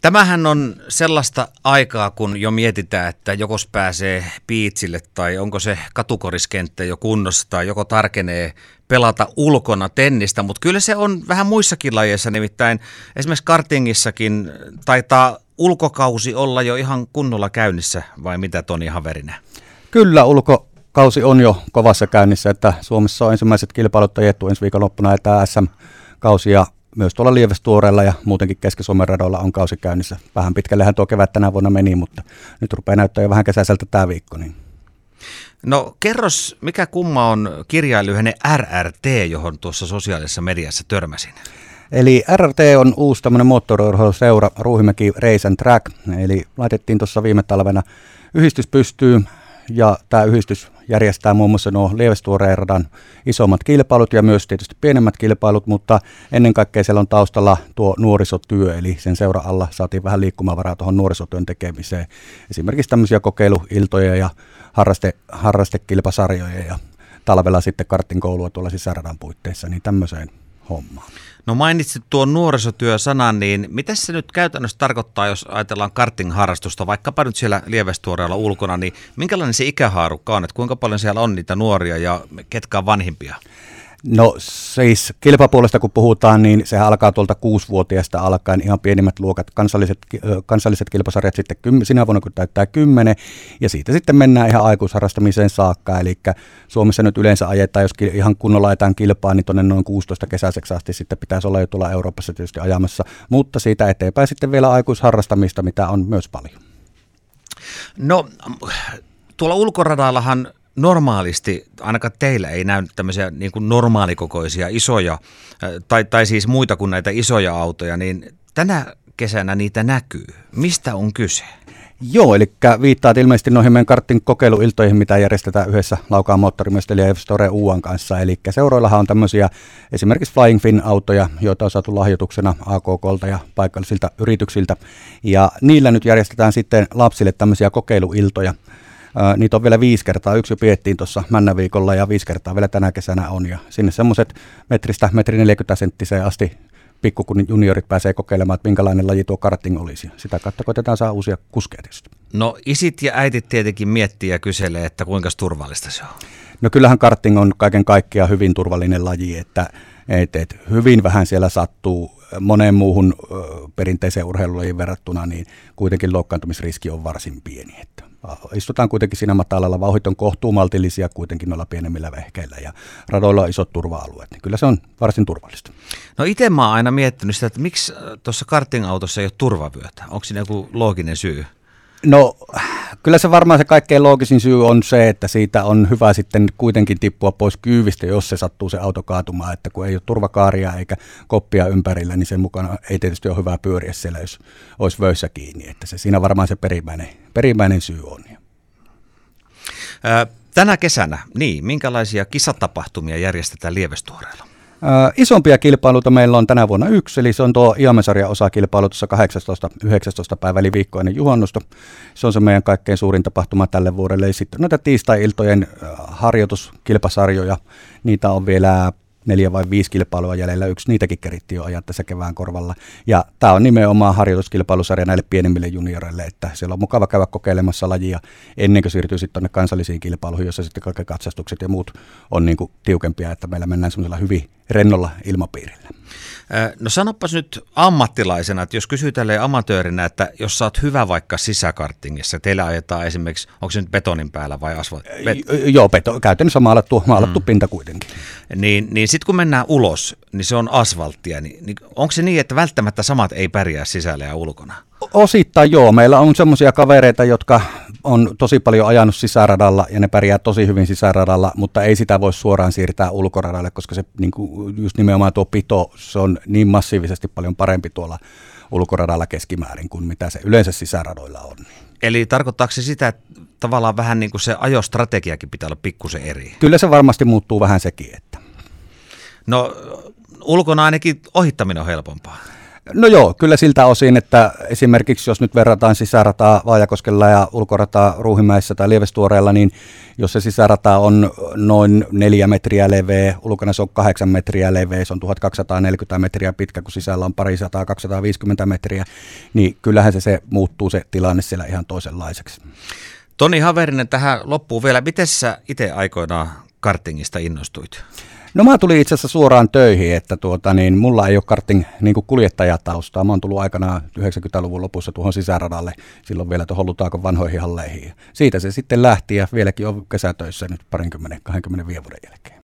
Tämähän on sellaista aikaa, kun jo mietitään, että joko pääsee piitsille tai onko se katukoriskenttä jo kunnossa tai joko tarkenee pelata ulkona tennistä, mutta kyllä se on vähän muissakin lajeissa, nimittäin esimerkiksi kartingissakin taitaa ulkokausi olla jo ihan kunnolla käynnissä, vai mitä Toni Haverinen? Kyllä, ulkokausi on jo kovassa käynnissä, että Suomessa on ensimmäiset kilpailut ajettu ensi viikonloppuna, että SM-kausi ja myös tuolla Lievestuoreella ja muutenkin Keski-Suomen radoilla on kausi käynnissä. Vähän pitkällehän tuo kevät tänä vuonna meni, mutta nyt rupeaa näyttää jo vähän kesäiseltä tämä viikko. Niin. No kerros, mikä kumma on kirjailyhenne RRT, johon tuossa sosiaalisessa mediassa törmäsin? Eli RRT on uusi tämmöinen moottoriurheiluseura Ruuhimäki Race and Track, eli laitettiin tuossa viime talvena yhdistys pystyy ja tämä yhdistys järjestää muun muassa nuo Lievestuoreen radan isommat kilpailut ja myös tietysti pienemmät kilpailut, mutta ennen kaikkea siellä on taustalla tuo nuorisotyö, eli sen seura alla saatiin vähän liikkumavaraa tuohon nuorisotyön tekemiseen. Esimerkiksi tämmöisiä kokeiluiltoja ja harraste, harrastekilpasarjoja ja talvella sitten kartin koulua tuolla sisäradan puitteissa, niin tämmöiseen hommaan. No mainitsit tuon nuorisotyösanan, niin mitä se nyt käytännössä tarkoittaa, jos ajatellaan karting-harrastusta, vaikkapa nyt siellä Lievestuoreella ulkona, niin minkälainen se ikähaarukka on, että kuinka paljon siellä on niitä nuoria ja ketkä on vanhimpia? No siis kilpapuolesta kun puhutaan, niin sehän alkaa tuolta kuusivuotiaasta alkaen. Ihan pienimmät luokat, kansalliset, kansalliset kilpasarjat sitten sinä vuonna kun täyttää kymmenen, ja siitä sitten mennään ihan aikuisharrastamiseen saakka, eli Suomessa nyt yleensä ajetaan, jos ihan kunnolla ajetaan kilpaa, niin tuonne noin 16 kesäiseksi asti sitten pitäisi olla jo tuolla Euroopassa tietysti ajamassa, mutta siitä eteenpäin sitten vielä aikuisharrastamista, mitä on myös paljon. No tuolla ulkoradallahan normaalisti, ainakaan teillä ei näy tämmöisiä niin kuin normaalikokoisia isoja, äh, tai, tai siis muita kuin näitä isoja autoja, niin tänä kesänä niitä näkyy. Mistä on kyse? Joo, eli viittaat ilmeisesti noihin meidän kartin kokeiluiltoihin, mitä järjestetään yhdessä Laukaan moottorimesteli ja Store Uan kanssa. Eli seuroillahan on tämmöisiä esimerkiksi Flying Fin-autoja, joita on saatu lahjoituksena AKKlta ja paikallisilta yrityksiltä. Ja niillä nyt järjestetään sitten lapsille tämmöisiä kokeiluiltoja – niitä on vielä viisi kertaa. Yksi jo piettiin tuossa männäviikolla ja viisi kertaa vielä tänä kesänä on. Ja sinne semmoiset metristä metri 40 senttiseen asti pikku kun juniorit pääsee kokeilemaan, että minkälainen laji tuo karting olisi. Sitä kautta koitetaan saa uusia kuskeja tietysti. No isit ja äitit tietenkin miettii ja kyselee, että kuinka turvallista se on. No kyllähän karting on kaiken kaikkiaan hyvin turvallinen laji, että et, et hyvin vähän siellä sattuu moneen muuhun perinteiseen urheilulajiin verrattuna, niin kuitenkin loukkaantumisriski on varsin pieni. Että istutaan kuitenkin siinä matalalla, vauhit on kohtuumaltillisia kuitenkin noilla pienemmillä vehkeillä ja radoilla on isot turva-alueet, niin kyllä se on varsin turvallista. No itse mä oon aina miettinyt sitä, että miksi tuossa karting-autossa ei ole turvavyötä, onko siinä joku looginen syy? No kyllä se varmaan se kaikkein loogisin syy on se, että siitä on hyvä sitten kuitenkin tippua pois kyyvistä, jos se sattuu se auto kaatumaan, että kun ei ole turvakaaria eikä koppia ympärillä, niin sen mukana ei tietysti ole hyvä pyöriä siellä, jos olisi vöissä kiinni, että se siinä varmaan se perimmäinen, perimmäinen syy on. Tänä kesänä, niin, minkälaisia kisatapahtumia järjestetään Lievestuoreella? Äh, isompia kilpailuita meillä on tänä vuonna yksi, eli se on tuo Iamesarja osakilpailu tuossa 18-19 päivä, eli viikko ennen juhannusta. Se on se meidän kaikkein suurin tapahtuma tälle vuodelle. Ja sitten noita tiistai-iltojen harjoituskilpasarjoja, niitä on vielä neljä vai viisi kilpailua jäljellä. Yksi niitäkin kerittiin jo ajaa tässä kevään korvalla. Ja tämä on nimenomaan harjoituskilpailusarja näille pienimmille junioreille, että siellä on mukava käydä kokeilemassa lajia ennen kuin siirtyy sitten tuonne kansallisiin kilpailuihin, jossa sitten kaikki katsastukset ja muut on niin kuin tiukempia, että meillä mennään semmoisella hyvin rennolla ilmapiirillä. No sanopas nyt ammattilaisena, että jos kysyy tälle amatöörinä, että jos sä oot hyvä vaikka sisäkartingissa, teillä ajetaan esimerkiksi, onko se nyt betonin päällä vai asfaltti? Bet- Joo, beto, käytännössä maalattu, maalattu mm. pinta kuitenkin. Niin, niin sitten kun mennään ulos, niin se on asfalttia, niin, niin onko se niin, että välttämättä samat ei pärjää sisällä ja ulkona? Osittain joo. Meillä on semmoisia kavereita, jotka on tosi paljon ajanut sisäradalla ja ne pärjää tosi hyvin sisäradalla, mutta ei sitä voi suoraan siirtää ulkoradalle, koska se niin kuin, just nimenomaan tuo pito, se on niin massiivisesti paljon parempi tuolla ulkoradalla keskimäärin kuin mitä se yleensä sisäradoilla on. Eli tarkoittaako se sitä, että tavallaan vähän niin kuin se ajostrategiakin pitää olla pikkusen eri? Kyllä se varmasti muuttuu vähän sekin. Että. No ulkona ainakin ohittaminen on helpompaa. No joo, kyllä siltä osin, että esimerkiksi jos nyt verrataan sisärataa Vaajakoskella ja ulkorataa Ruuhimäessä tai Lievestuoreella, niin jos se sisärata on noin neljä metriä leveä, ulkona se on kahdeksan metriä leveä, se on 1240 metriä pitkä, kun sisällä on pari sataa 250 metriä, niin kyllähän se, se muuttuu se tilanne siellä ihan toisenlaiseksi. Toni Haverinen tähän loppuun vielä. Miten sä itse aikoinaan kartingista innostuit? No mä tulin itse asiassa suoraan töihin, että tuota, niin mulla ei ole karting niin kuljettajataustaa. Mä oon tullut aikanaan 90-luvun lopussa tuohon sisäradalle, silloin vielä tuohon Lutaakon vanhoihin halleihin. Siitä se sitten lähti ja vieläkin on kesätöissä nyt parinkymmenen, 25 vuoden jälkeen.